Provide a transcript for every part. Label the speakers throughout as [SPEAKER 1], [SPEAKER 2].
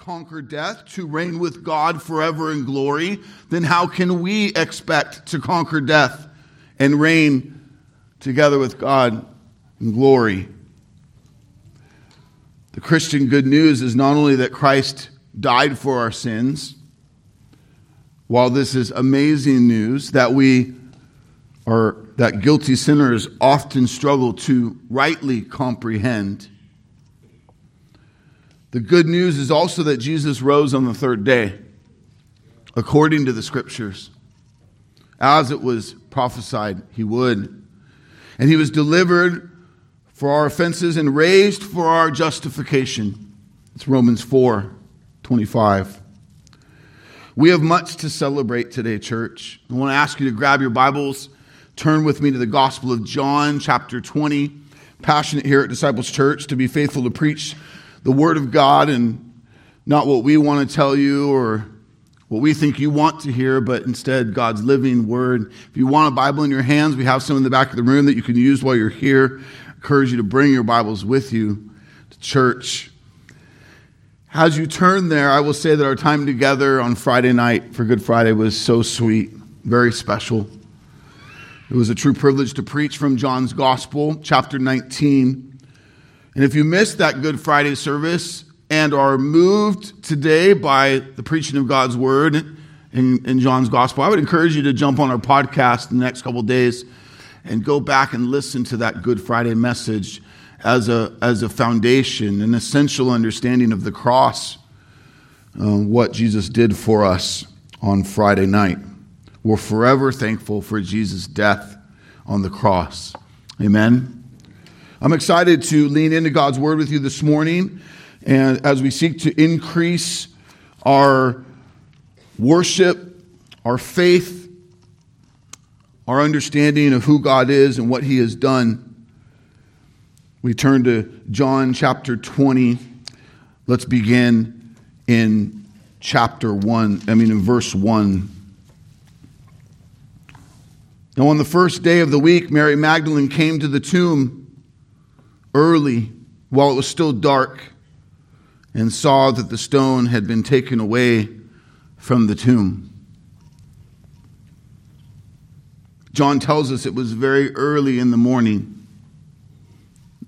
[SPEAKER 1] conquer death, to reign with God forever in glory, then how can we expect to conquer death and reign together with God in glory? The Christian good news is not only that Christ died for our sins, while this is amazing news that we are that guilty sinners often struggle to rightly comprehend the good news is also that Jesus rose on the third day, according to the scriptures, as it was prophesied he would. And he was delivered for our offenses and raised for our justification. It's Romans 4 25. We have much to celebrate today, church. I want to ask you to grab your Bibles, turn with me to the Gospel of John, chapter 20. Passionate here at Disciples Church to be faithful to preach the Word of God and not what we want to tell you or what we think you want to hear, but instead God's living Word. If you want a Bible in your hands, we have some in the back of the room that you can use while you're here. I encourage you to bring your Bibles with you to church. As you turn there, I will say that our time together on Friday night for Good Friday was so sweet, very special. It was a true privilege to preach from John's Gospel, chapter 19. And if you missed that Good Friday service and are moved today by the preaching of God's word in, in John's gospel, I would encourage you to jump on our podcast in the next couple days and go back and listen to that Good Friday message as a, as a foundation, an essential understanding of the cross, uh, what Jesus did for us on Friday night. We're forever thankful for Jesus' death on the cross. Amen. I'm excited to lean into God's word with you this morning. And as we seek to increase our worship, our faith, our understanding of who God is and what he has done, we turn to John chapter 20. Let's begin in chapter 1, I mean, in verse 1. Now, on the first day of the week, Mary Magdalene came to the tomb early while it was still dark and saw that the stone had been taken away from the tomb. John tells us it was very early in the morning,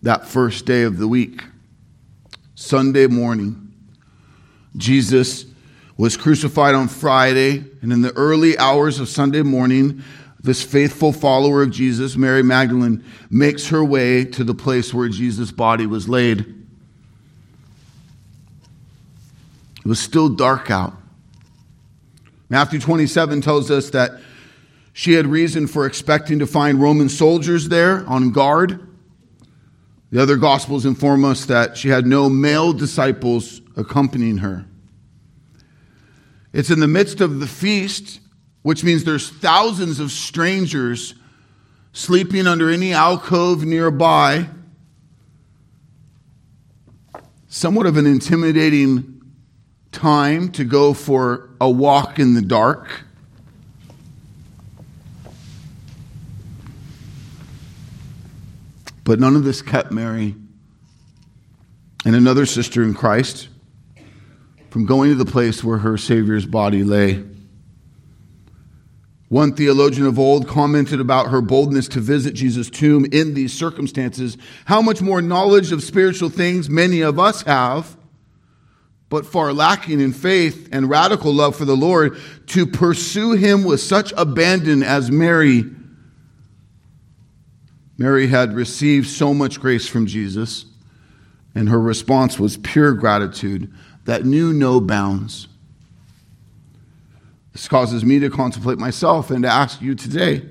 [SPEAKER 1] that first day of the week, Sunday morning. Jesus was crucified on Friday, and in the early hours of Sunday morning, this faithful follower of Jesus, Mary Magdalene, makes her way to the place where Jesus' body was laid. It was still dark out. Matthew 27 tells us that she had reason for expecting to find Roman soldiers there on guard. The other Gospels inform us that she had no male disciples accompanying her. It's in the midst of the feast which means there's thousands of strangers sleeping under any alcove nearby. Somewhat of an intimidating time to go for a walk in the dark. But none of this kept Mary and another sister in Christ from going to the place where her Savior's body lay. One theologian of old commented about her boldness to visit Jesus' tomb in these circumstances. How much more knowledge of spiritual things many of us have, but far lacking in faith and radical love for the Lord, to pursue him with such abandon as Mary. Mary had received so much grace from Jesus, and her response was pure gratitude that knew no bounds. This causes me to contemplate myself and to ask you today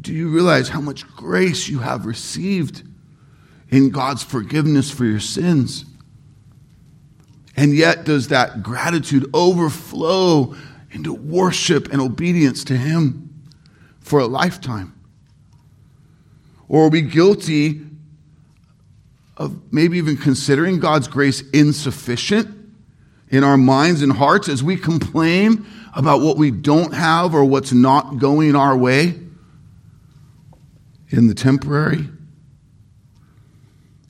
[SPEAKER 1] do you realize how much grace you have received in God's forgiveness for your sins? And yet, does that gratitude overflow into worship and obedience to Him for a lifetime? Or are we guilty of maybe even considering God's grace insufficient in our minds and hearts as we complain about what we don't have or what's not going our way in the temporary?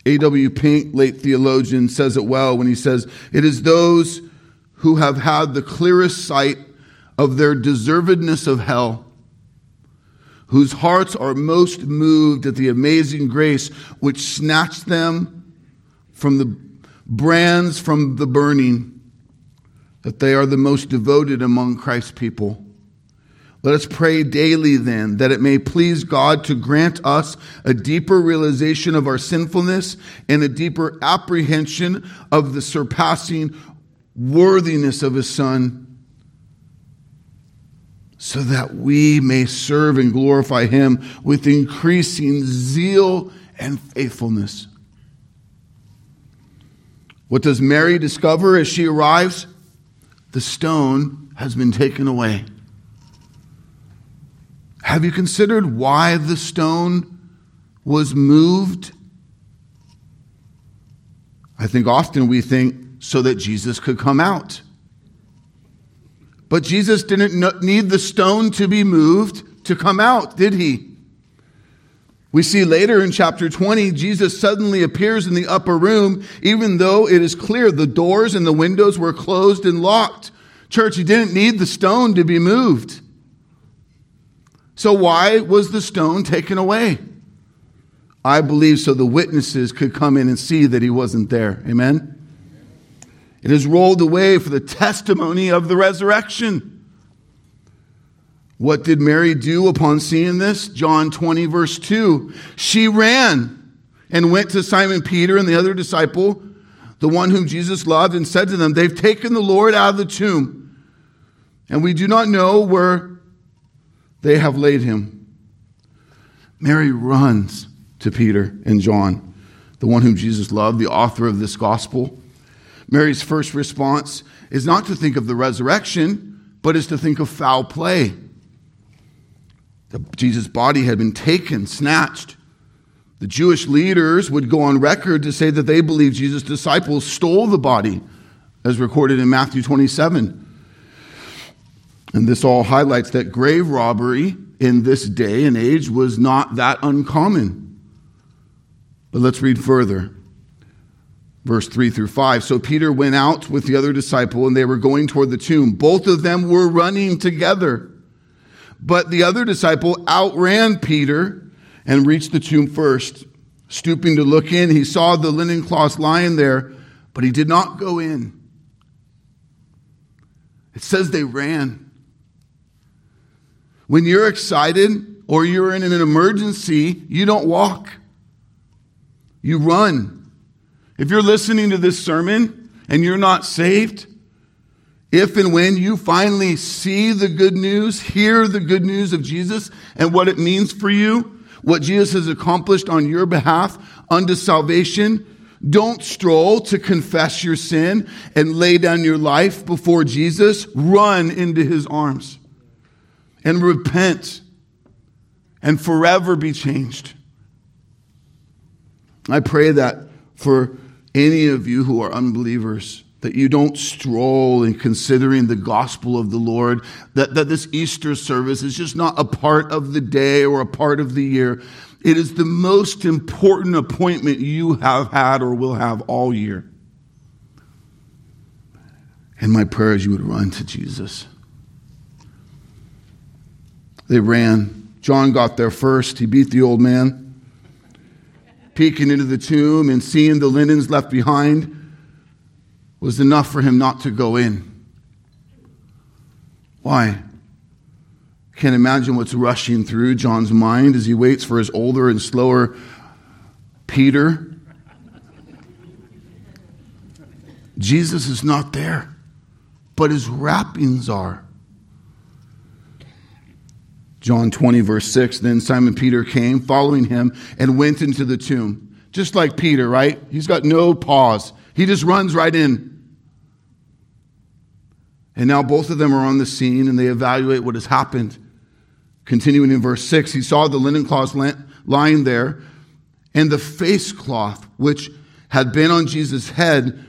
[SPEAKER 1] A.W. Pink, late theologian, says it well when he says, It is those who have had the clearest sight of their deservedness of hell, whose hearts are most moved at the amazing grace which snatched them from the brands from the burning, that they are the most devoted among Christ's people. Let us pray daily then that it may please God to grant us a deeper realization of our sinfulness and a deeper apprehension of the surpassing worthiness of His Son, so that we may serve and glorify Him with increasing zeal and faithfulness. What does Mary discover as she arrives? The stone has been taken away. Have you considered why the stone was moved? I think often we think so that Jesus could come out. But Jesus didn't need the stone to be moved to come out, did he? We see later in chapter 20, Jesus suddenly appears in the upper room, even though it is clear the doors and the windows were closed and locked. Church, he didn't need the stone to be moved. So, why was the stone taken away? I believe so the witnesses could come in and see that he wasn't there. Amen? It is rolled away for the testimony of the resurrection. What did Mary do upon seeing this? John 20, verse 2. She ran and went to Simon Peter and the other disciple, the one whom Jesus loved, and said to them, They've taken the Lord out of the tomb, and we do not know where they have laid him. Mary runs to Peter and John, the one whom Jesus loved, the author of this gospel. Mary's first response is not to think of the resurrection, but is to think of foul play. Jesus' body had been taken, snatched. The Jewish leaders would go on record to say that they believe Jesus' disciples stole the body, as recorded in Matthew 27. And this all highlights that grave robbery in this day and age was not that uncommon. But let's read further. Verse 3 through 5. So Peter went out with the other disciple, and they were going toward the tomb. Both of them were running together. But the other disciple outran Peter and reached the tomb first. Stooping to look in, he saw the linen cloths lying there, but he did not go in. It says they ran. When you're excited or you're in an emergency, you don't walk, you run. If you're listening to this sermon and you're not saved, if and when you finally see the good news, hear the good news of Jesus and what it means for you, what Jesus has accomplished on your behalf unto salvation, don't stroll to confess your sin and lay down your life before Jesus. Run into his arms and repent and forever be changed. I pray that for any of you who are unbelievers, that you don't stroll in considering the gospel of the Lord, that, that this Easter service is just not a part of the day or a part of the year. It is the most important appointment you have had or will have all year. And my prayer is you would run to Jesus. They ran. John got there first. He beat the old man. Peeking into the tomb and seeing the linens left behind was enough for him not to go in. Why? Can't imagine what's rushing through John's mind as he waits for his older and slower Peter. Jesus is not there, but his wrappings are. John 20, verse 6 Then Simon Peter came, following him, and went into the tomb. Just like Peter, right? He's got no pause, he just runs right in. And now both of them are on the scene and they evaluate what has happened. Continuing in verse 6, he saw the linen cloths lying there, and the face cloth which had been on Jesus' head,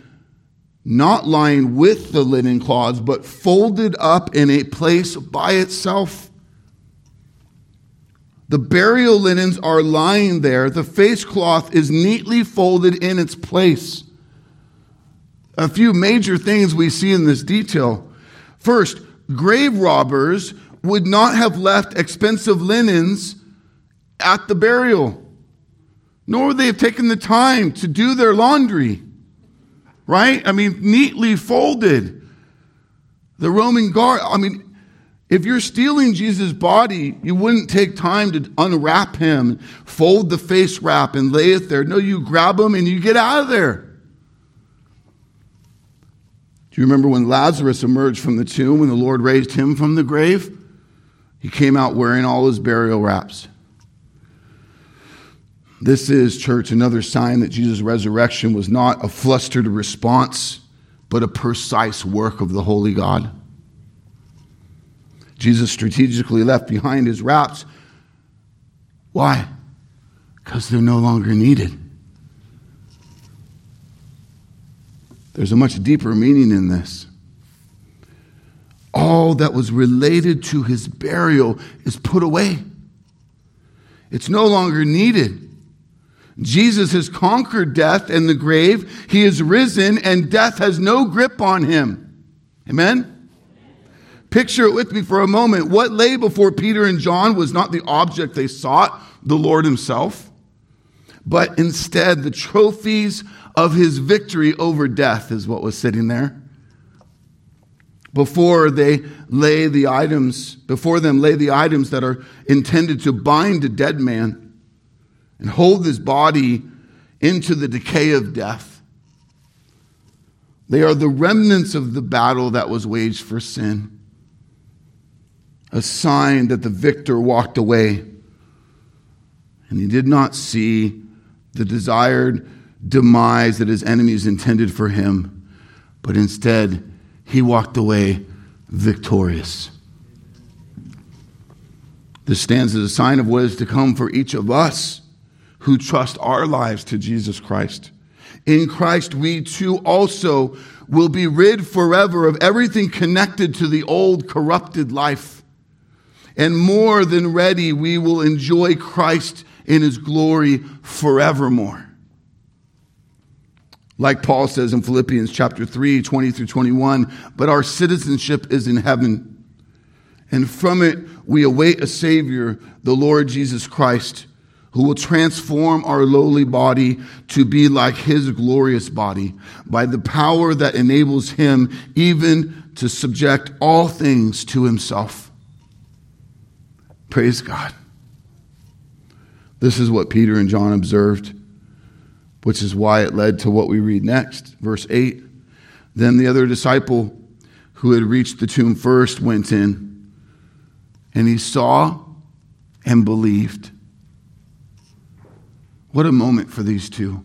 [SPEAKER 1] not lying with the linen cloths, but folded up in a place by itself. The burial linens are lying there. The face cloth is neatly folded in its place. A few major things we see in this detail. First, grave robbers would not have left expensive linens at the burial, nor would they have taken the time to do their laundry. Right? I mean, neatly folded. The Roman guard, I mean, if you're stealing Jesus' body, you wouldn't take time to unwrap him, fold the face wrap, and lay it there. No, you grab him and you get out of there. Do you remember when Lazarus emerged from the tomb when the Lord raised him from the grave? He came out wearing all his burial wraps. This is, church, another sign that Jesus' resurrection was not a flustered response, but a precise work of the Holy God. Jesus strategically left behind his wraps. Why? Because they're no longer needed. There's a much deeper meaning in this. All that was related to his burial is put away, it's no longer needed. Jesus has conquered death and the grave. He is risen, and death has no grip on him. Amen? Picture it with me for a moment. What lay before Peter and John was not the object they sought, the Lord Himself, but instead the trophies of His victory over death is what was sitting there. Before they lay the items, before them lay the items that are intended to bind a dead man and hold his body into the decay of death. They are the remnants of the battle that was waged for sin a sign that the victor walked away and he did not see the desired demise that his enemies intended for him, but instead he walked away victorious. This stands as a sign of what is to come for each of us who trust our lives to Jesus Christ. In Christ, we too also will be rid forever of everything connected to the old corrupted life and more than ready, we will enjoy Christ in his glory forevermore. Like Paul says in Philippians chapter 3, 20 through 21, but our citizenship is in heaven. And from it we await a Savior, the Lord Jesus Christ, who will transform our lowly body to be like his glorious body by the power that enables him even to subject all things to himself. Praise God. This is what Peter and John observed, which is why it led to what we read next. Verse 8 Then the other disciple who had reached the tomb first went in, and he saw and believed. What a moment for these two.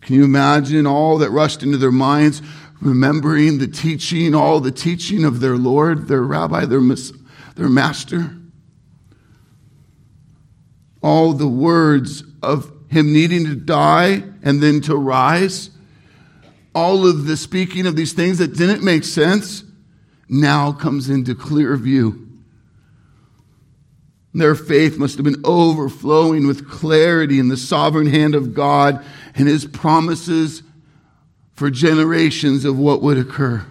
[SPEAKER 1] Can you imagine all that rushed into their minds, remembering the teaching, all the teaching of their Lord, their rabbi, their, their master? all the words of him needing to die and then to rise, all of the speaking of these things that didn't make sense now comes into clear view. Their faith must have been overflowing with clarity in the sovereign hand of God and his promises for generations of what would occur.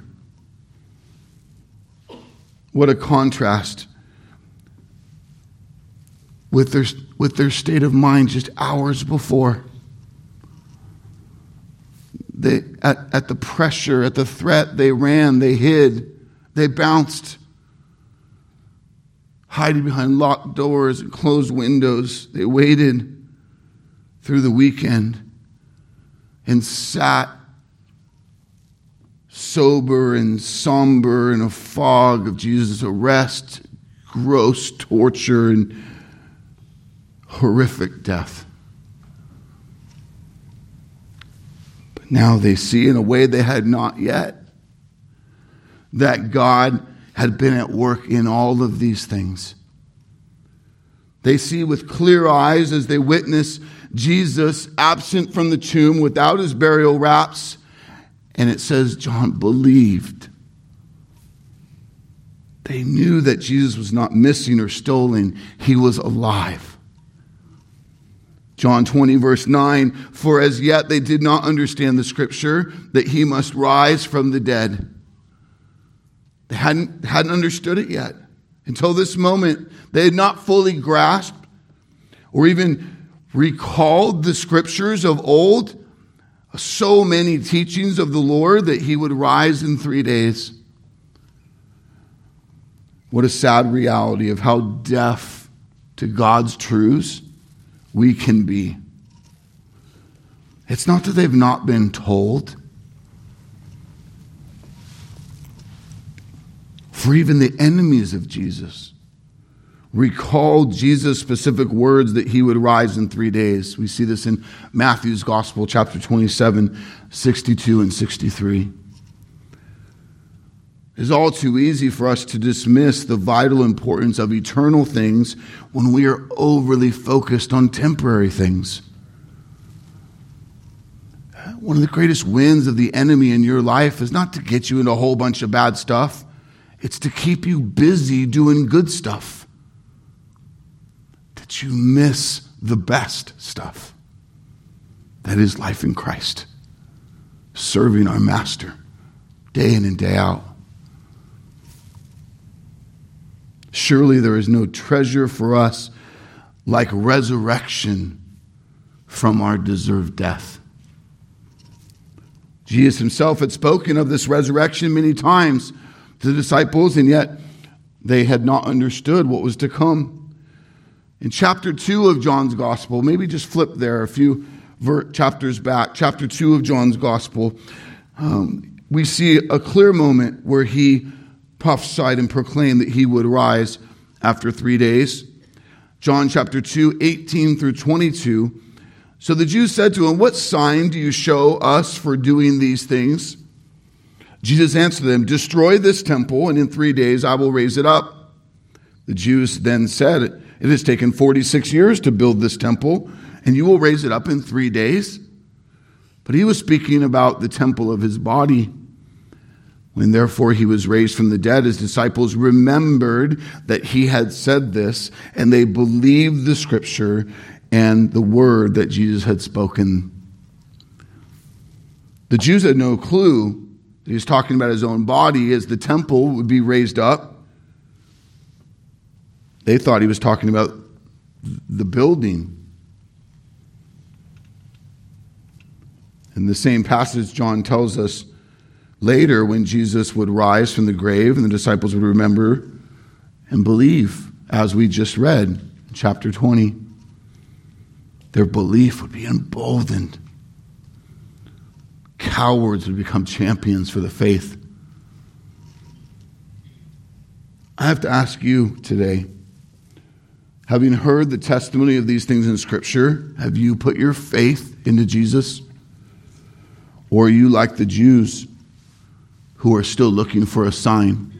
[SPEAKER 1] What a contrast with their, with their state of mind just hours before. They, at, at the pressure, at the threat, they ran, they hid, they bounced, hiding behind locked doors and closed windows. They waited through the weekend and sat sober and somber in a fog of Jesus' arrest, gross torture, and horrific death. But now they see in a way they had not yet that God had been at work in all of these things. They see with clear eyes as they witness Jesus absent from the tomb without his burial wraps. And it says John believed They knew that Jesus was not missing or stolen, he was alive. John 20, verse 9 For as yet they did not understand the scripture that he must rise from the dead. They hadn't, hadn't understood it yet. Until this moment, they had not fully grasped or even recalled the scriptures of old, so many teachings of the Lord that he would rise in three days. What a sad reality of how deaf to God's truths we can be. It's not that they've not been told. For even the enemies of Jesus recalled Jesus' specific words that he would rise in three days. We see this in Matthew's Gospel, chapter 27, 62 and 63. It's all too easy for us to dismiss the vital importance of eternal things when we are overly focused on temporary things. One of the greatest wins of the enemy in your life is not to get you into a whole bunch of bad stuff, it's to keep you busy doing good stuff. That you miss the best stuff. That is life in Christ, serving our Master day in and day out. Surely there is no treasure for us like resurrection from our deserved death. Jesus himself had spoken of this resurrection many times to the disciples, and yet they had not understood what was to come. In chapter 2 of John's Gospel, maybe just flip there a few chapters back, chapter 2 of John's Gospel, um, we see a clear moment where he prophesied and proclaimed that he would rise after three days. John chapter 2, 18 through 22. So the Jews said to him, What sign do you show us for doing these things? Jesus answered them, Destroy this temple, and in three days I will raise it up. The Jews then said, It has taken 46 years to build this temple, and you will raise it up in three days. But he was speaking about the temple of his body. When therefore he was raised from the dead, his disciples remembered that he had said this, and they believed the scripture and the word that Jesus had spoken. The Jews had no clue that he was talking about his own body as the temple would be raised up. They thought he was talking about the building. In the same passage, John tells us Later, when Jesus would rise from the grave and the disciples would remember and believe, as we just read in chapter 20, their belief would be emboldened. Cowards would become champions for the faith. I have to ask you today having heard the testimony of these things in Scripture, have you put your faith into Jesus? Or are you like the Jews? Who are still looking for a sign.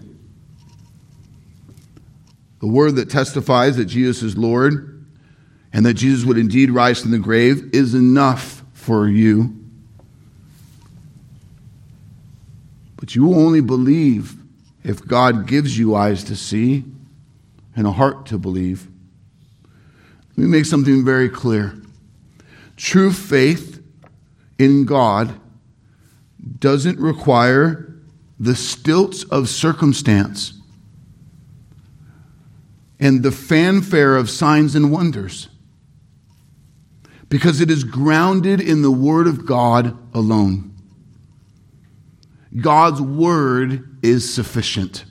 [SPEAKER 1] The word that testifies that Jesus is Lord and that Jesus would indeed rise from the grave is enough for you. But you will only believe if God gives you eyes to see and a heart to believe. Let me make something very clear. True faith in God doesn't require the stilts of circumstance and the fanfare of signs and wonders because it is grounded in the Word of God alone. God's Word is sufficient.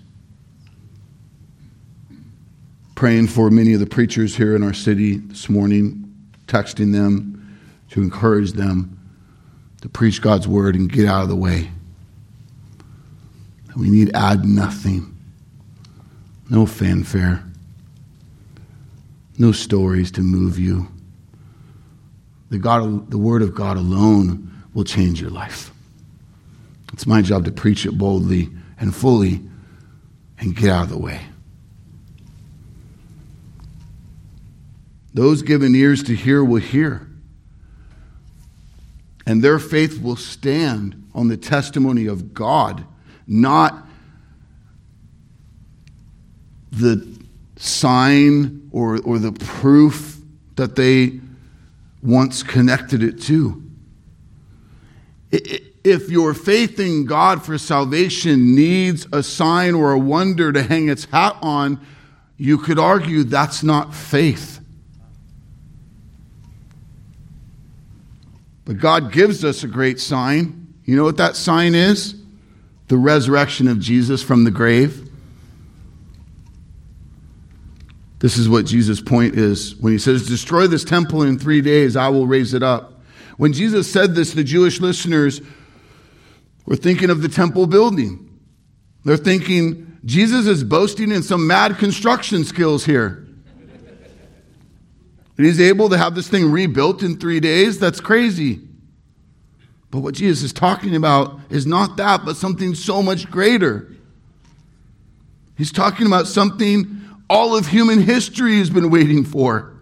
[SPEAKER 1] Praying for many of the preachers here in our city this morning, texting them to encourage them to preach God's Word and get out of the way. We need add nothing. No fanfare. No stories to move you. The, God, the Word of God alone will change your life. It's my job to preach it boldly and fully and get out of the way. Those given ears to hear will hear. And their faith will stand on the testimony of God not the sign or, or the proof that they once connected it to. If your faith in God for salvation needs a sign or a wonder to hang its hat on, you could argue that's not faith. But God gives us a great sign. You know what that sign is? The resurrection of Jesus from the grave. This is what Jesus' point is when he says, Destroy this temple in three days, I will raise it up. When Jesus said this, the Jewish listeners were thinking of the temple building. They're thinking, Jesus is boasting in some mad construction skills here. And he's able to have this thing rebuilt in three days? That's crazy. But what Jesus is talking about is not that, but something so much greater. He's talking about something all of human history has been waiting for.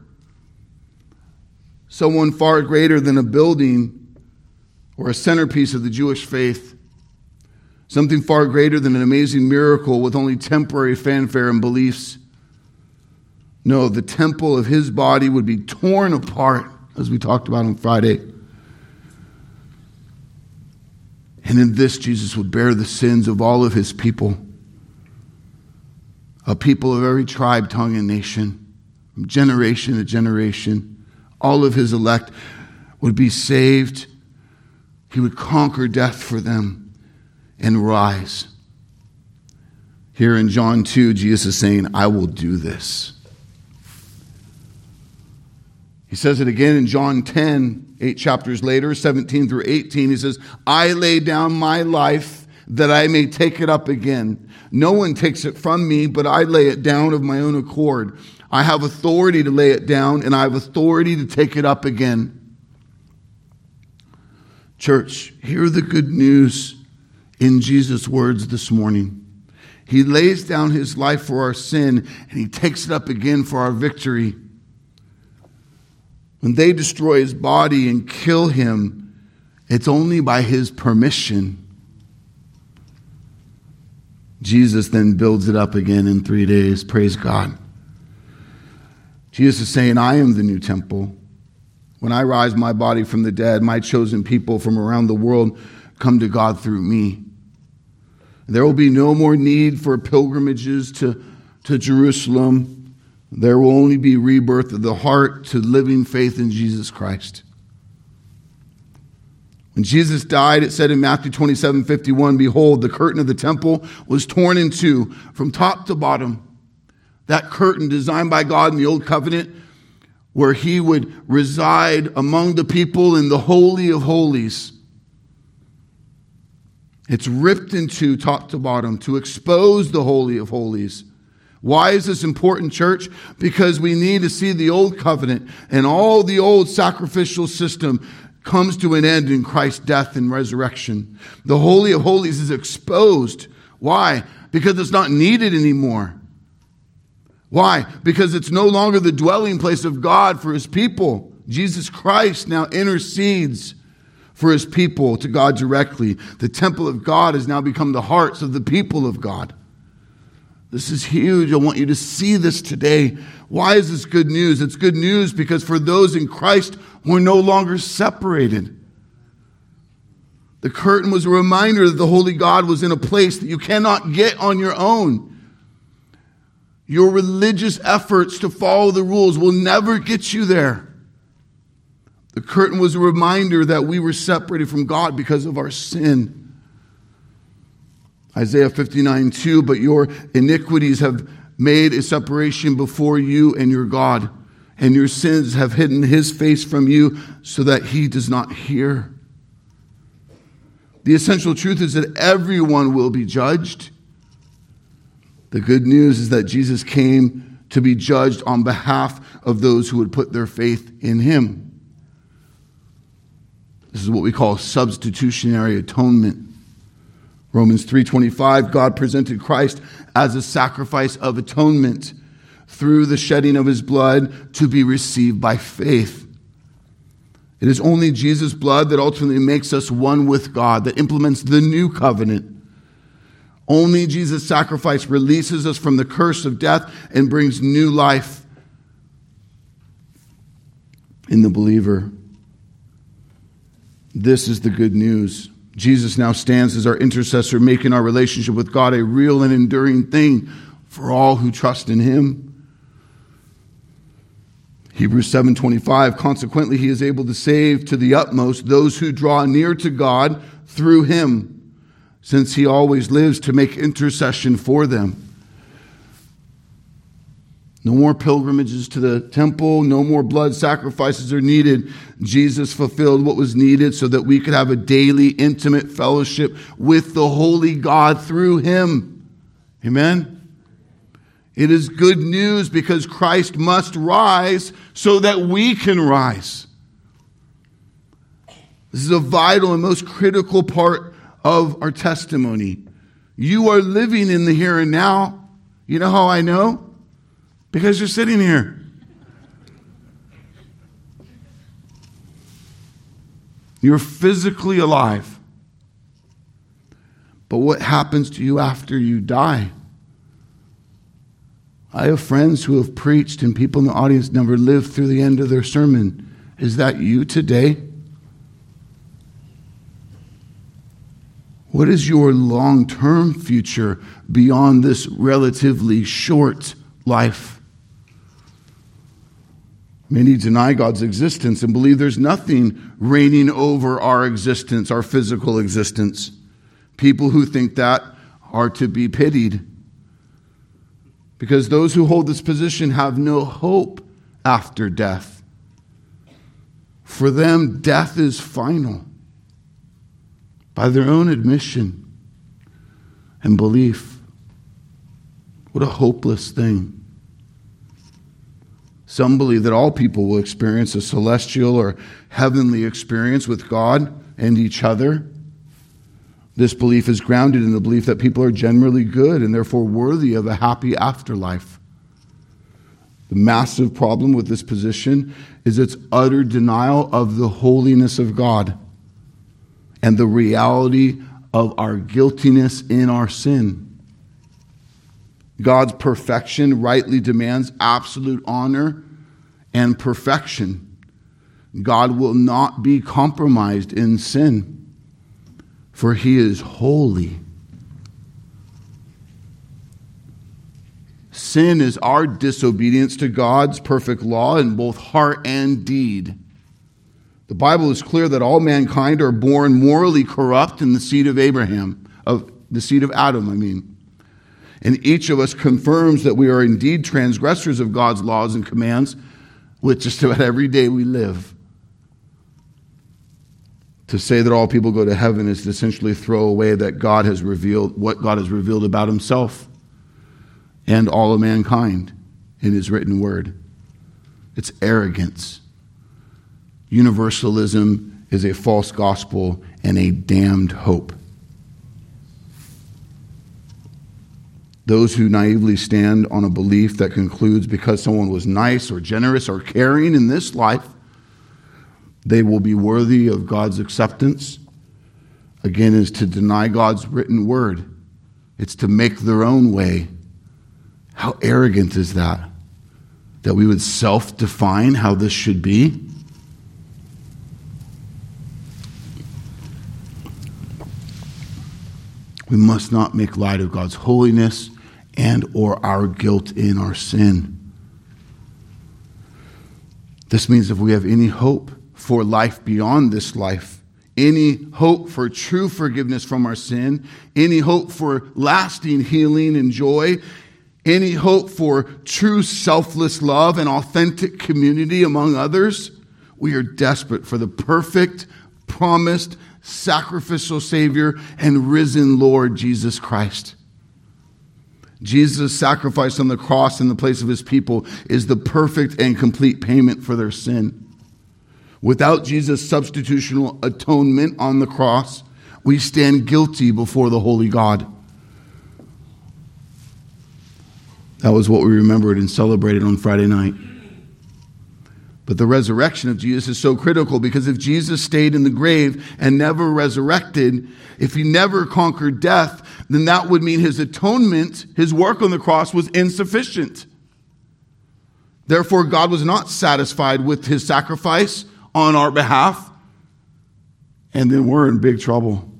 [SPEAKER 1] Someone far greater than a building or a centerpiece of the Jewish faith. Something far greater than an amazing miracle with only temporary fanfare and beliefs. No, the temple of his body would be torn apart, as we talked about on Friday. And in this, Jesus would bear the sins of all of his people a people of every tribe, tongue, and nation, from generation to generation. All of his elect would be saved. He would conquer death for them and rise. Here in John 2, Jesus is saying, I will do this. He says it again in John 10, eight chapters later, 17 through 18. He says, I lay down my life that I may take it up again. No one takes it from me, but I lay it down of my own accord. I have authority to lay it down, and I have authority to take it up again. Church, hear the good news in Jesus' words this morning. He lays down his life for our sin, and he takes it up again for our victory. When they destroy his body and kill him, it's only by his permission. Jesus then builds it up again in three days. Praise God. Jesus is saying, I am the new temple. When I rise my body from the dead, my chosen people from around the world come to God through me. There will be no more need for pilgrimages to, to Jerusalem. There will only be rebirth of the heart to living faith in Jesus Christ. When Jesus died, it said in Matthew 27 51, Behold, the curtain of the temple was torn in two from top to bottom. That curtain designed by God in the Old Covenant, where he would reside among the people in the Holy of Holies. It's ripped into top to bottom to expose the Holy of Holies. Why is this important, church? Because we need to see the old covenant and all the old sacrificial system comes to an end in Christ's death and resurrection. The Holy of Holies is exposed. Why? Because it's not needed anymore. Why? Because it's no longer the dwelling place of God for his people. Jesus Christ now intercedes for his people to God directly. The temple of God has now become the hearts of the people of God. This is huge. I want you to see this today. Why is this good news? It's good news because for those in Christ, we're no longer separated. The curtain was a reminder that the Holy God was in a place that you cannot get on your own. Your religious efforts to follow the rules will never get you there. The curtain was a reminder that we were separated from God because of our sin. Isaiah 59 2, but your iniquities have made a separation before you and your God and your sins have hidden his face from you so that he does not hear. The essential truth is that everyone will be judged. The good news is that Jesus came to be judged on behalf of those who would put their faith in him. This is what we call substitutionary atonement. Romans 3:25 God presented Christ as a sacrifice of atonement through the shedding of his blood to be received by faith. It is only Jesus' blood that ultimately makes us one with God, that implements the new covenant. Only Jesus' sacrifice releases us from the curse of death and brings new life in the believer. This is the good news. Jesus now stands as our intercessor, making our relationship with God a real and enduring thing for all who trust in him. Hebrews 7:25 consequently he is able to save to the utmost those who draw near to God through him since he always lives to make intercession for them. No more pilgrimages to the temple, no more blood sacrifices are needed. Jesus fulfilled what was needed so that we could have a daily intimate fellowship with the holy God through him. Amen. It is good news because Christ must rise so that we can rise. This is a vital and most critical part of our testimony. You are living in the here and now. You know how I know? Because you're sitting here. You're physically alive. But what happens to you after you die? I have friends who have preached, and people in the audience never lived through the end of their sermon. Is that you today? What is your long term future beyond this relatively short life? Many deny God's existence and believe there's nothing reigning over our existence, our physical existence. People who think that are to be pitied because those who hold this position have no hope after death. For them, death is final. By their own admission and belief. What a hopeless thing. Some believe that all people will experience a celestial or heavenly experience with God and each other. This belief is grounded in the belief that people are generally good and therefore worthy of a happy afterlife. The massive problem with this position is its utter denial of the holiness of God and the reality of our guiltiness in our sin. God's perfection rightly demands absolute honor and perfection. God will not be compromised in sin for he is holy. Sin is our disobedience to God's perfect law in both heart and deed. The Bible is clear that all mankind are born morally corrupt in the seed of Abraham, of the seed of Adam, I mean. And each of us confirms that we are indeed transgressors of God's laws and commands with just about every day we live. To say that all people go to heaven is to essentially throw away that God has revealed what God has revealed about himself and all of mankind in his written word. It's arrogance. Universalism is a false gospel and a damned hope. Those who naively stand on a belief that concludes because someone was nice or generous or caring in this life, they will be worthy of God's acceptance. Again, is to deny God's written word, it's to make their own way. How arrogant is that? That we would self define how this should be? We must not make light of God's holiness and or our guilt in our sin. This means if we have any hope for life beyond this life, any hope for true forgiveness from our sin, any hope for lasting healing and joy, any hope for true selfless love and authentic community among others, we are desperate for the perfect, promised, sacrificial Savior and risen Lord Jesus Christ. Jesus' sacrifice on the cross in the place of his people is the perfect and complete payment for their sin. Without Jesus' substitutional atonement on the cross, we stand guilty before the holy God. That was what we remembered and celebrated on Friday night. But the resurrection of Jesus is so critical because if Jesus stayed in the grave and never resurrected, if he never conquered death, then that would mean his atonement, his work on the cross was insufficient. Therefore, God was not satisfied with his sacrifice on our behalf. And then we're in big trouble.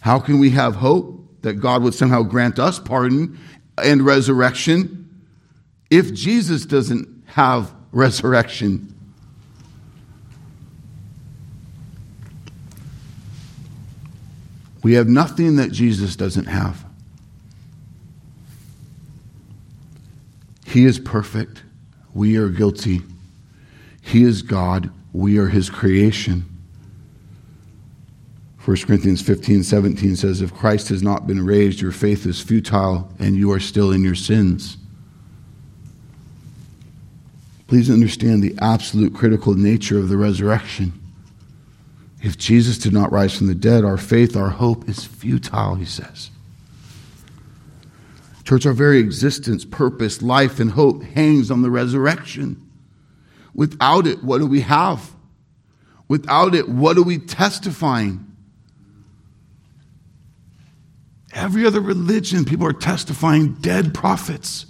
[SPEAKER 1] How can we have hope that God would somehow grant us pardon and resurrection if Jesus doesn't have resurrection, we have nothing that Jesus doesn't have. He is perfect. We are guilty. He is God. We are his creation. 1 Corinthians 15, 17 says, If Christ has not been raised, your faith is futile and you are still in your sins. Please understand the absolute critical nature of the resurrection. If Jesus did not rise from the dead, our faith, our hope is futile, he says. Church, our very existence, purpose, life, and hope hangs on the resurrection. Without it, what do we have? Without it, what are we testifying? Every other religion, people are testifying dead prophets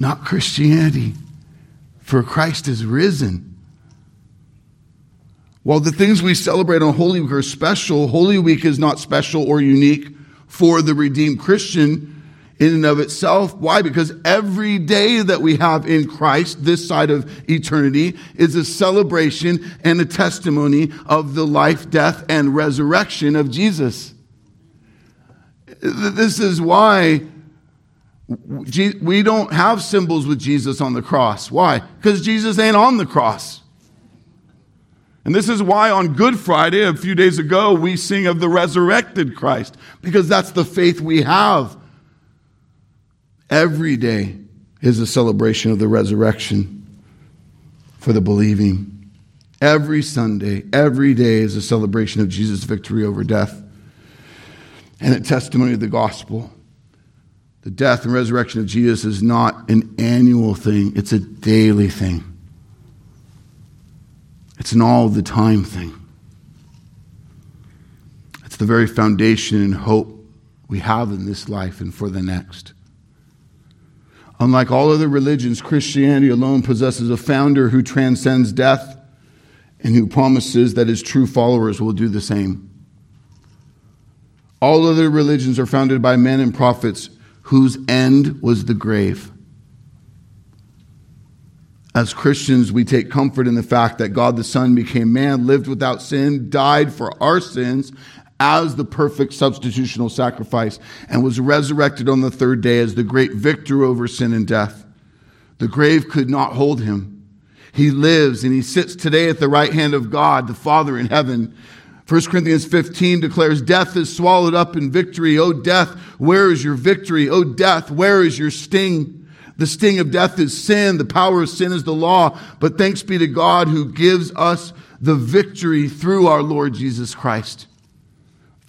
[SPEAKER 1] not Christianity. For Christ is risen. While the things we celebrate on Holy Week are special, Holy Week is not special or unique for the redeemed Christian in and of itself. Why? Because every day that we have in Christ, this side of eternity, is a celebration and a testimony of the life, death, and resurrection of Jesus. This is why we don't have symbols with Jesus on the cross. Why? Because Jesus ain't on the cross. And this is why on Good Friday, a few days ago, we sing of the resurrected Christ, because that's the faith we have. Every day is a celebration of the resurrection for the believing. Every Sunday, every day is a celebration of Jesus' victory over death and a testimony of the gospel. The death and resurrection of Jesus is not an annual thing, it's a daily thing. It's an all the time thing. It's the very foundation and hope we have in this life and for the next. Unlike all other religions, Christianity alone possesses a founder who transcends death and who promises that his true followers will do the same. All other religions are founded by men and prophets whose end was the grave. As Christians, we take comfort in the fact that God the Son became man, lived without sin, died for our sins as the perfect substitutional sacrifice, and was resurrected on the third day as the great victor over sin and death. The grave could not hold him. He lives and he sits today at the right hand of God, the Father in heaven, 1 Corinthians 15 declares, Death is swallowed up in victory. O death, where is your victory? O death, where is your sting? The sting of death is sin. The power of sin is the law. But thanks be to God who gives us the victory through our Lord Jesus Christ.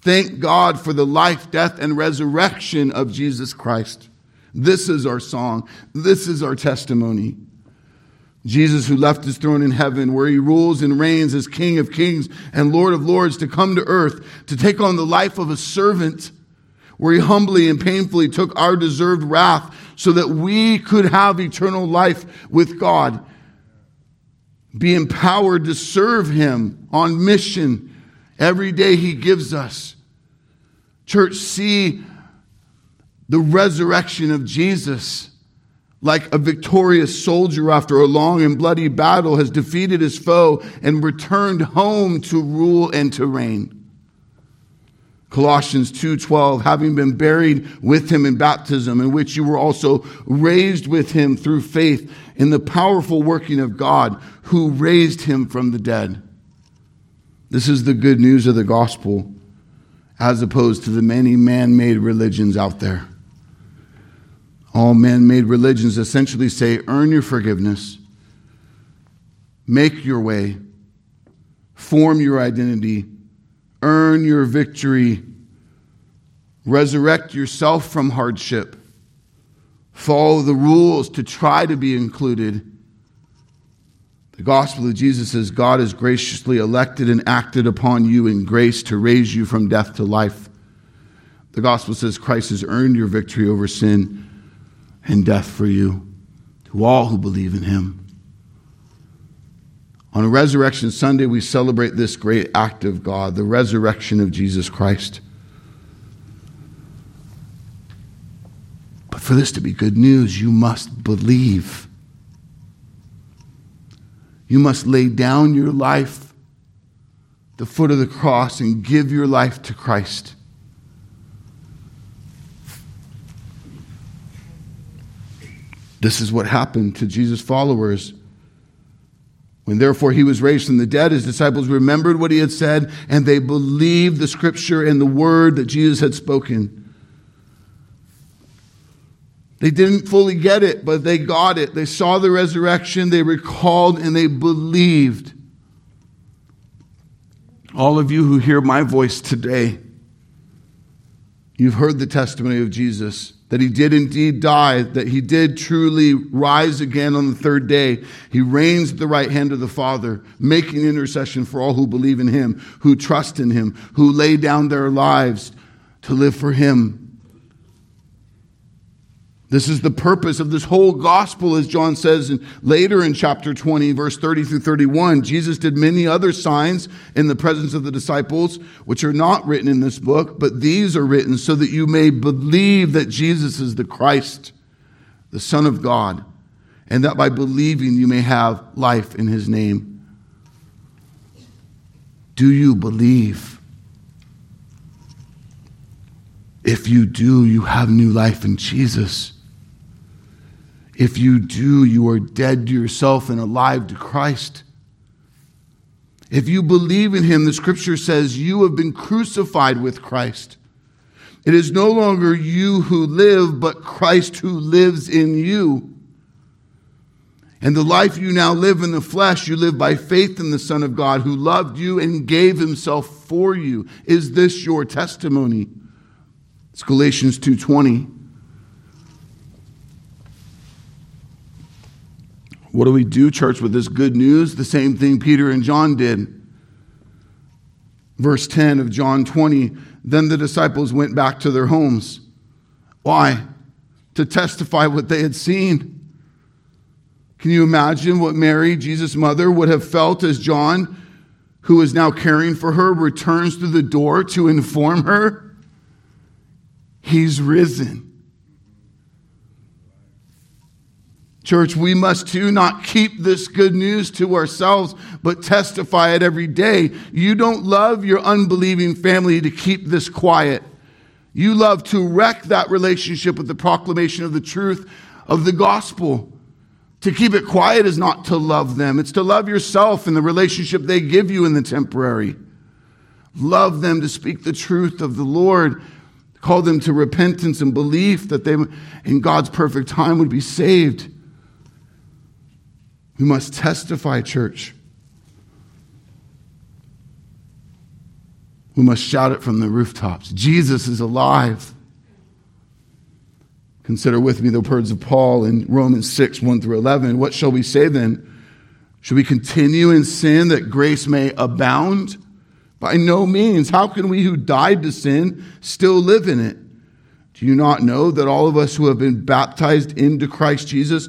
[SPEAKER 1] Thank God for the life, death, and resurrection of Jesus Christ. This is our song. This is our testimony. Jesus, who left his throne in heaven, where he rules and reigns as King of kings and Lord of lords, to come to earth, to take on the life of a servant, where he humbly and painfully took our deserved wrath so that we could have eternal life with God, be empowered to serve him on mission every day he gives us. Church, see the resurrection of Jesus like a victorious soldier after a long and bloody battle has defeated his foe and returned home to rule and to reign. Colossians 2:12 having been buried with him in baptism in which you were also raised with him through faith in the powerful working of God who raised him from the dead. This is the good news of the gospel as opposed to the many man-made religions out there. All man made religions essentially say earn your forgiveness, make your way, form your identity, earn your victory, resurrect yourself from hardship, follow the rules to try to be included. The gospel of Jesus says God has graciously elected and acted upon you in grace to raise you from death to life. The gospel says Christ has earned your victory over sin and death for you, to all who believe in him. On Resurrection Sunday, we celebrate this great act of God, the resurrection of Jesus Christ. But for this to be good news, you must believe. You must lay down your life the foot of the cross and give your life to Christ. This is what happened to Jesus' followers. When therefore he was raised from the dead, his disciples remembered what he had said, and they believed the scripture and the word that Jesus had spoken. They didn't fully get it, but they got it. They saw the resurrection, they recalled, and they believed. All of you who hear my voice today, you've heard the testimony of Jesus that he did indeed die, that he did truly rise again on the third day. He reigns at the right hand of the Father, making intercession for all who believe in him, who trust in him, who lay down their lives to live for him. This is the purpose of this whole gospel, as John says in, later in chapter 20, verse 30 through 31. Jesus did many other signs in the presence of the disciples, which are not written in this book, but these are written so that you may believe that Jesus is the Christ, the Son of God, and that by believing you may have life in his name. Do you believe? If you do, you have new life in Jesus. If you do, you are dead to yourself and alive to Christ. If you believe in him, the scripture says you have been crucified with Christ. It is no longer you who live, but Christ who lives in you. And the life you now live in the flesh, you live by faith in the Son of God who loved you and gave himself for you. Is this your testimony? It's Galatians 2:20. What do we do, church, with this good news? The same thing Peter and John did. Verse 10 of John 20 Then the disciples went back to their homes. Why? To testify what they had seen. Can you imagine what Mary, Jesus' mother, would have felt as John, who is now caring for her, returns through the door to inform her? He's risen. Church, we must too not keep this good news to ourselves, but testify it every day. You don't love your unbelieving family to keep this quiet. You love to wreck that relationship with the proclamation of the truth of the gospel. To keep it quiet is not to love them, it's to love yourself and the relationship they give you in the temporary. Love them to speak the truth of the Lord, call them to repentance and belief that they, in God's perfect time, would be saved. We must testify, church. We must shout it from the rooftops Jesus is alive. Consider with me the words of Paul in Romans 6 1 through 11. What shall we say then? Should we continue in sin that grace may abound? By no means. How can we who died to sin still live in it? Do you not know that all of us who have been baptized into Christ Jesus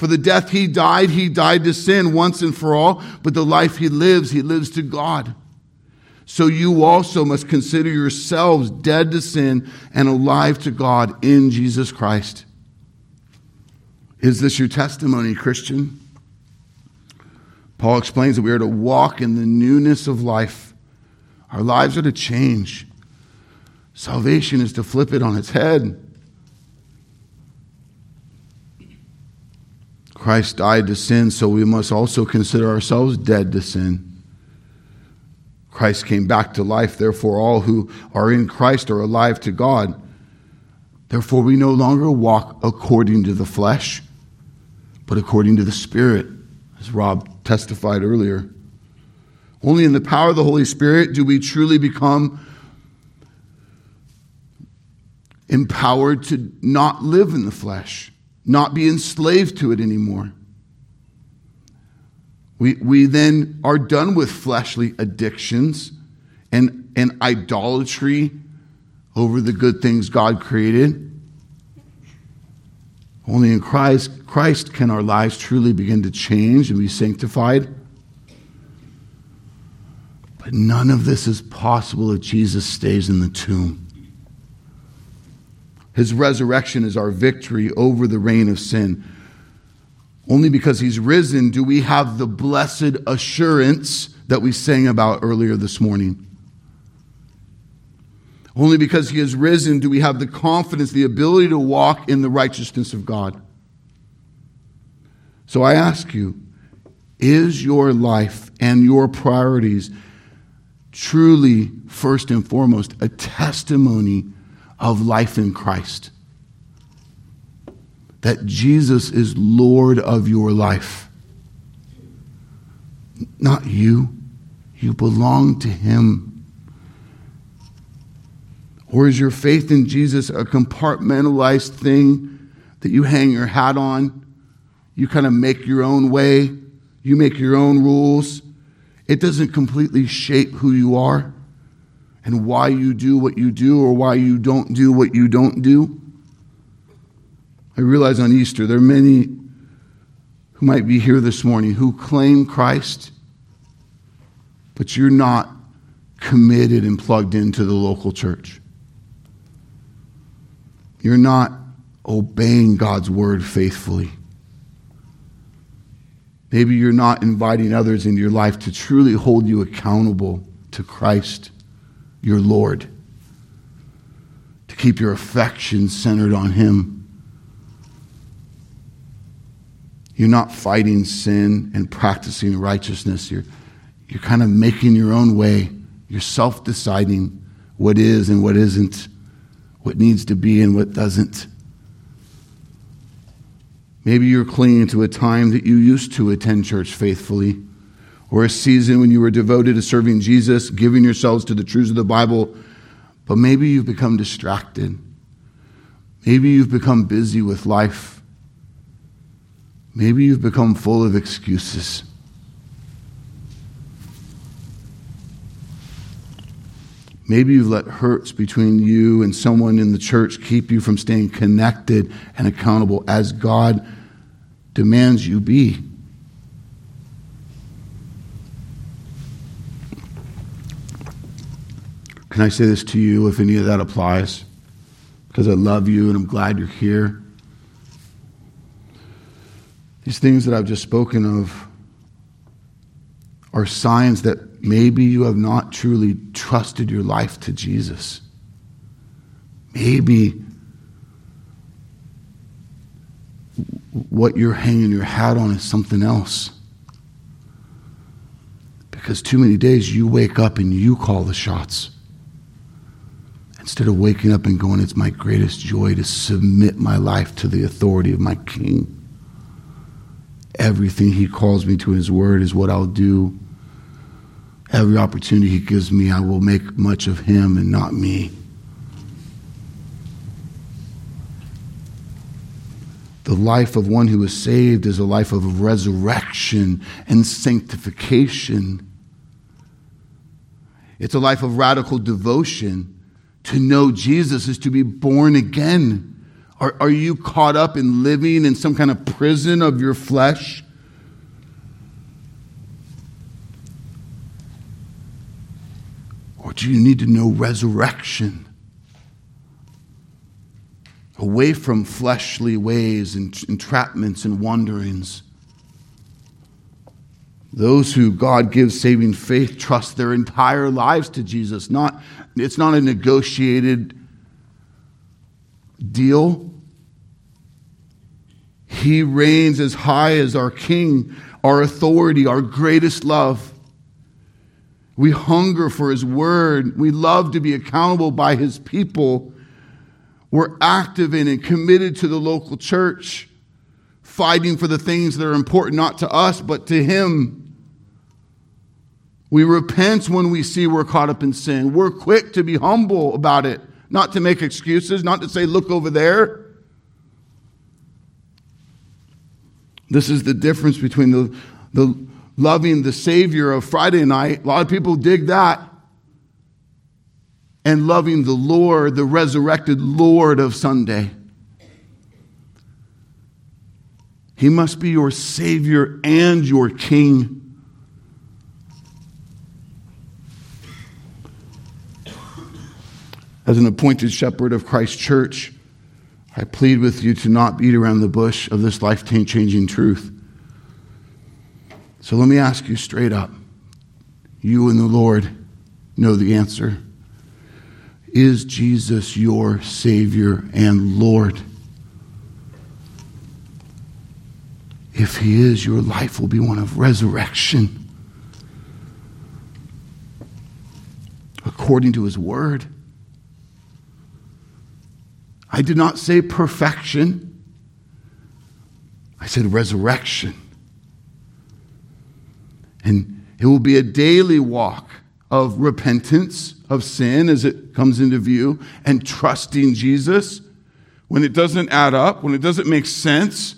[SPEAKER 1] For the death he died, he died to sin once and for all, but the life he lives, he lives to God. so you also must consider yourselves dead to sin and alive to God in Jesus Christ. Is this your testimony, Christian? Paul explains that we are to walk in the newness of life. Our lives are to change. Salvation is to flip it on its head. Christ died to sin, so we must also consider ourselves dead to sin. Christ came back to life, therefore, all who are in Christ are alive to God. Therefore, we no longer walk according to the flesh, but according to the Spirit, as Rob testified earlier. Only in the power of the Holy Spirit do we truly become empowered to not live in the flesh, not be enslaved to it anymore. We, we then are done with fleshly addictions and, and idolatry over the good things God created. Only in Christ, Christ can our lives truly begin to change and be sanctified. But none of this is possible if Jesus stays in the tomb. His resurrection is our victory over the reign of sin. Only because he's risen do we have the blessed assurance that we sang about earlier this morning. Only because he has risen do we have the confidence, the ability to walk in the righteousness of God. So I ask you, is your life and your priorities truly, first and foremost, a testimony of life in Christ? that Jesus is Lord of your life. Not you. You belong to Him. Or is your faith in Jesus a compartmentalized thing that you hang your hat on? You kind of make your own way, you make your own rules. It doesn't completely shape who you are and why you do what you do or why you don't do what you don't do. I realize on Easter there are many who might be here this morning who claim Christ, but you're not committed and plugged into the local church. You're not obeying God's word faithfully. Maybe you're not inviting others into your life to truly hold you accountable to Christ, your Lord, to keep your affections centered on Him. You're not fighting sin and practicing righteousness. You're, you're kind of making your own way. You're self deciding what is and what isn't, what needs to be and what doesn't. Maybe you're clinging to a time that you used to attend church faithfully, or a season when you were devoted to serving Jesus, giving yourselves to the truths of the Bible, but maybe you've become distracted. Maybe you've become busy with life. Maybe you've become full of excuses. Maybe you've let hurts between you and someone in the church keep you from staying connected and accountable as God demands you be. Can I say this to you if any of that applies? Because I love you and I'm glad you're here. These things that I've just spoken of are signs that maybe you have not truly trusted your life to Jesus. Maybe what you're hanging your hat on is something else. Because too many days you wake up and you call the shots. Instead of waking up and going, it's my greatest joy to submit my life to the authority of my King everything He calls me to His Word is what I'll do. Every opportunity He gives me, I will make much of Him and not me. The life of one who is saved is a life of resurrection and sanctification. It's a life of radical devotion. To know Jesus is to be born again. Are, are you caught up in living in some kind of prison of your flesh? Or do you need to know resurrection? Away from fleshly ways and entrapments and wanderings. Those who God gives saving faith trust their entire lives to Jesus. Not, it's not a negotiated deal. He reigns as high as our King, our authority, our greatest love. We hunger for His Word. We love to be accountable by His people. We're active in and committed to the local church, fighting for the things that are important not to us, but to Him. We repent when we see we're caught up in sin. We're quick to be humble about it, not to make excuses, not to say, look over there. This is the difference between the, the loving the Savior of Friday night. A lot of people dig that. And loving the Lord, the resurrected Lord of Sunday. He must be your Savior and your King. As an appointed shepherd of Christ's Church, I plead with you to not beat around the bush of this life changing truth. So let me ask you straight up. You and the Lord know the answer. Is Jesus your Savior and Lord? If He is, your life will be one of resurrection according to His Word. I did not say perfection, I said resurrection. And it will be a daily walk of repentance of sin as it comes into view and trusting Jesus when it doesn't add up, when it doesn't make sense,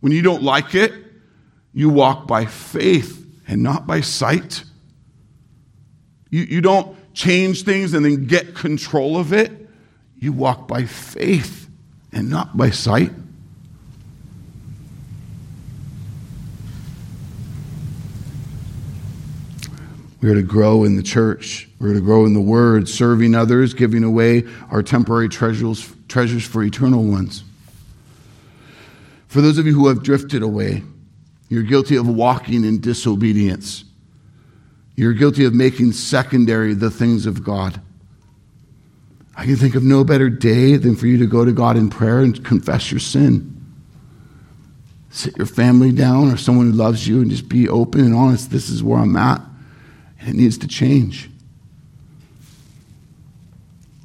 [SPEAKER 1] when you don't like it, you walk by faith and not by sight. You, you don't change things and then get control of it. You walk by faith and not by sight. We're to grow in the church. We're to grow in the word, serving others, giving away our temporary treasures, treasures for eternal ones. For those of you who have drifted away, you're guilty of walking in disobedience. You're guilty of making secondary the things of God. I can think of no better day than for you to go to God in prayer and confess your sin. Sit your family down or someone who loves you and just be open and honest. This is where I'm at. And it needs to change.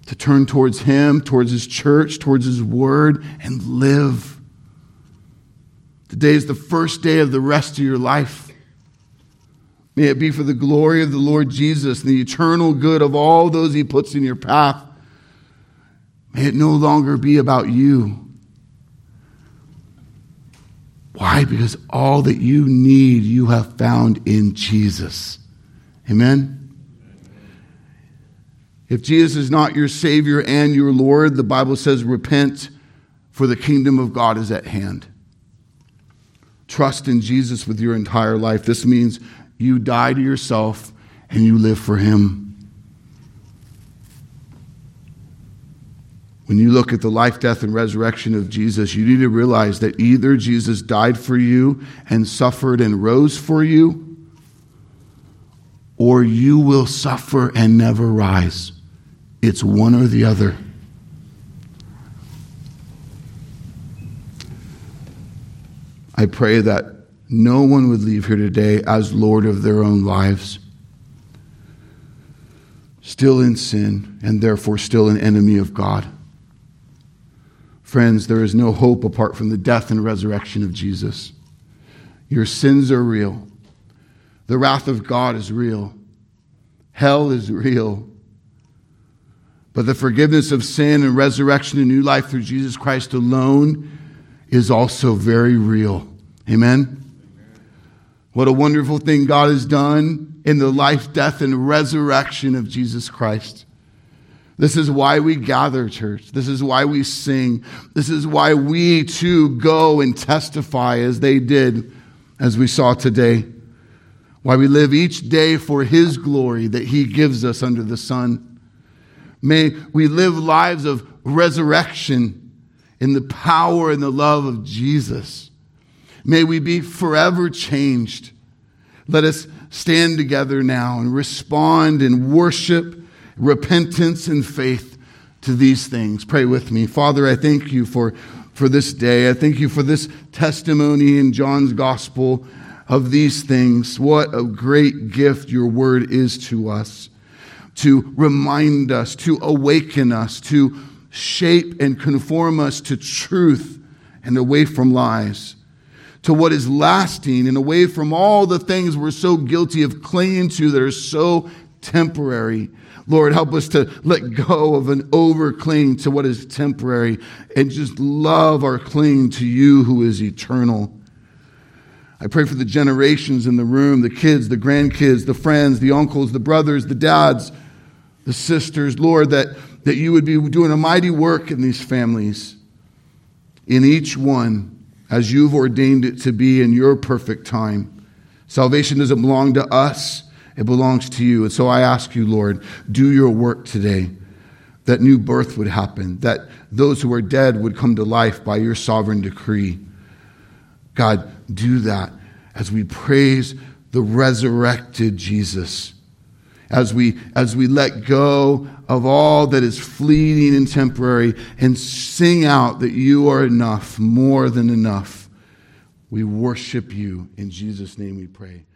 [SPEAKER 1] To turn towards Him, towards His church, towards His word, and live. Today is the first day of the rest of your life. May it be for the glory of the Lord Jesus and the eternal good of all those He puts in your path. May it no longer be about you. Why? Because all that you need, you have found in Jesus. Amen? If Jesus is not your Savior and your Lord, the Bible says, repent, for the kingdom of God is at hand. Trust in Jesus with your entire life. This means you die to yourself and you live for Him. When you look at the life, death, and resurrection of Jesus, you need to realize that either Jesus died for you and suffered and rose for you, or you will suffer and never rise. It's one or the other. I pray that no one would leave here today as Lord of their own lives, still in sin, and therefore still an enemy of God. Friends, there is no hope apart from the death and resurrection of Jesus. Your sins are real. The wrath of God is real. Hell is real. But the forgiveness of sin and resurrection and new life through Jesus Christ alone is also very real. Amen? What a wonderful thing God has done in the life, death, and resurrection of Jesus Christ. This is why we gather, church. This is why we sing. This is why we too go and testify as they did, as we saw today. Why we live each day for His glory that He gives us under the sun. May we live lives of resurrection in the power and the love of Jesus. May we be forever changed. Let us stand together now and respond in worship, repentance, and faith to these things. Pray with me. Father, I thank you for, for this day. I thank you for this testimony in John's gospel of these things. What a great gift your word is to us to remind us, to awaken us, to shape and conform us to truth and away from lies, to what is lasting and away from all the things we're so guilty of clinging to that are so temporary. Lord, help us to let go of an over cling to what is temporary and just love our cling to you who is eternal. I pray for the generations in the room, the kids, the grandkids, the friends, the uncles, the brothers, the dads, the sisters, Lord, that, that you would be doing a mighty work in these families, in each one, as you've ordained it to be in your perfect time. Salvation doesn't belong to us, it belongs to you. And so I ask you, Lord, do your work today, that new birth would happen, that those who are dead would come to life by your sovereign decree. God, do that as we praise the resurrected Jesus as we, as we let go of all that is fleeting and temporary and sing out that you are enough, more than enough. We worship you. In Jesus' name we pray.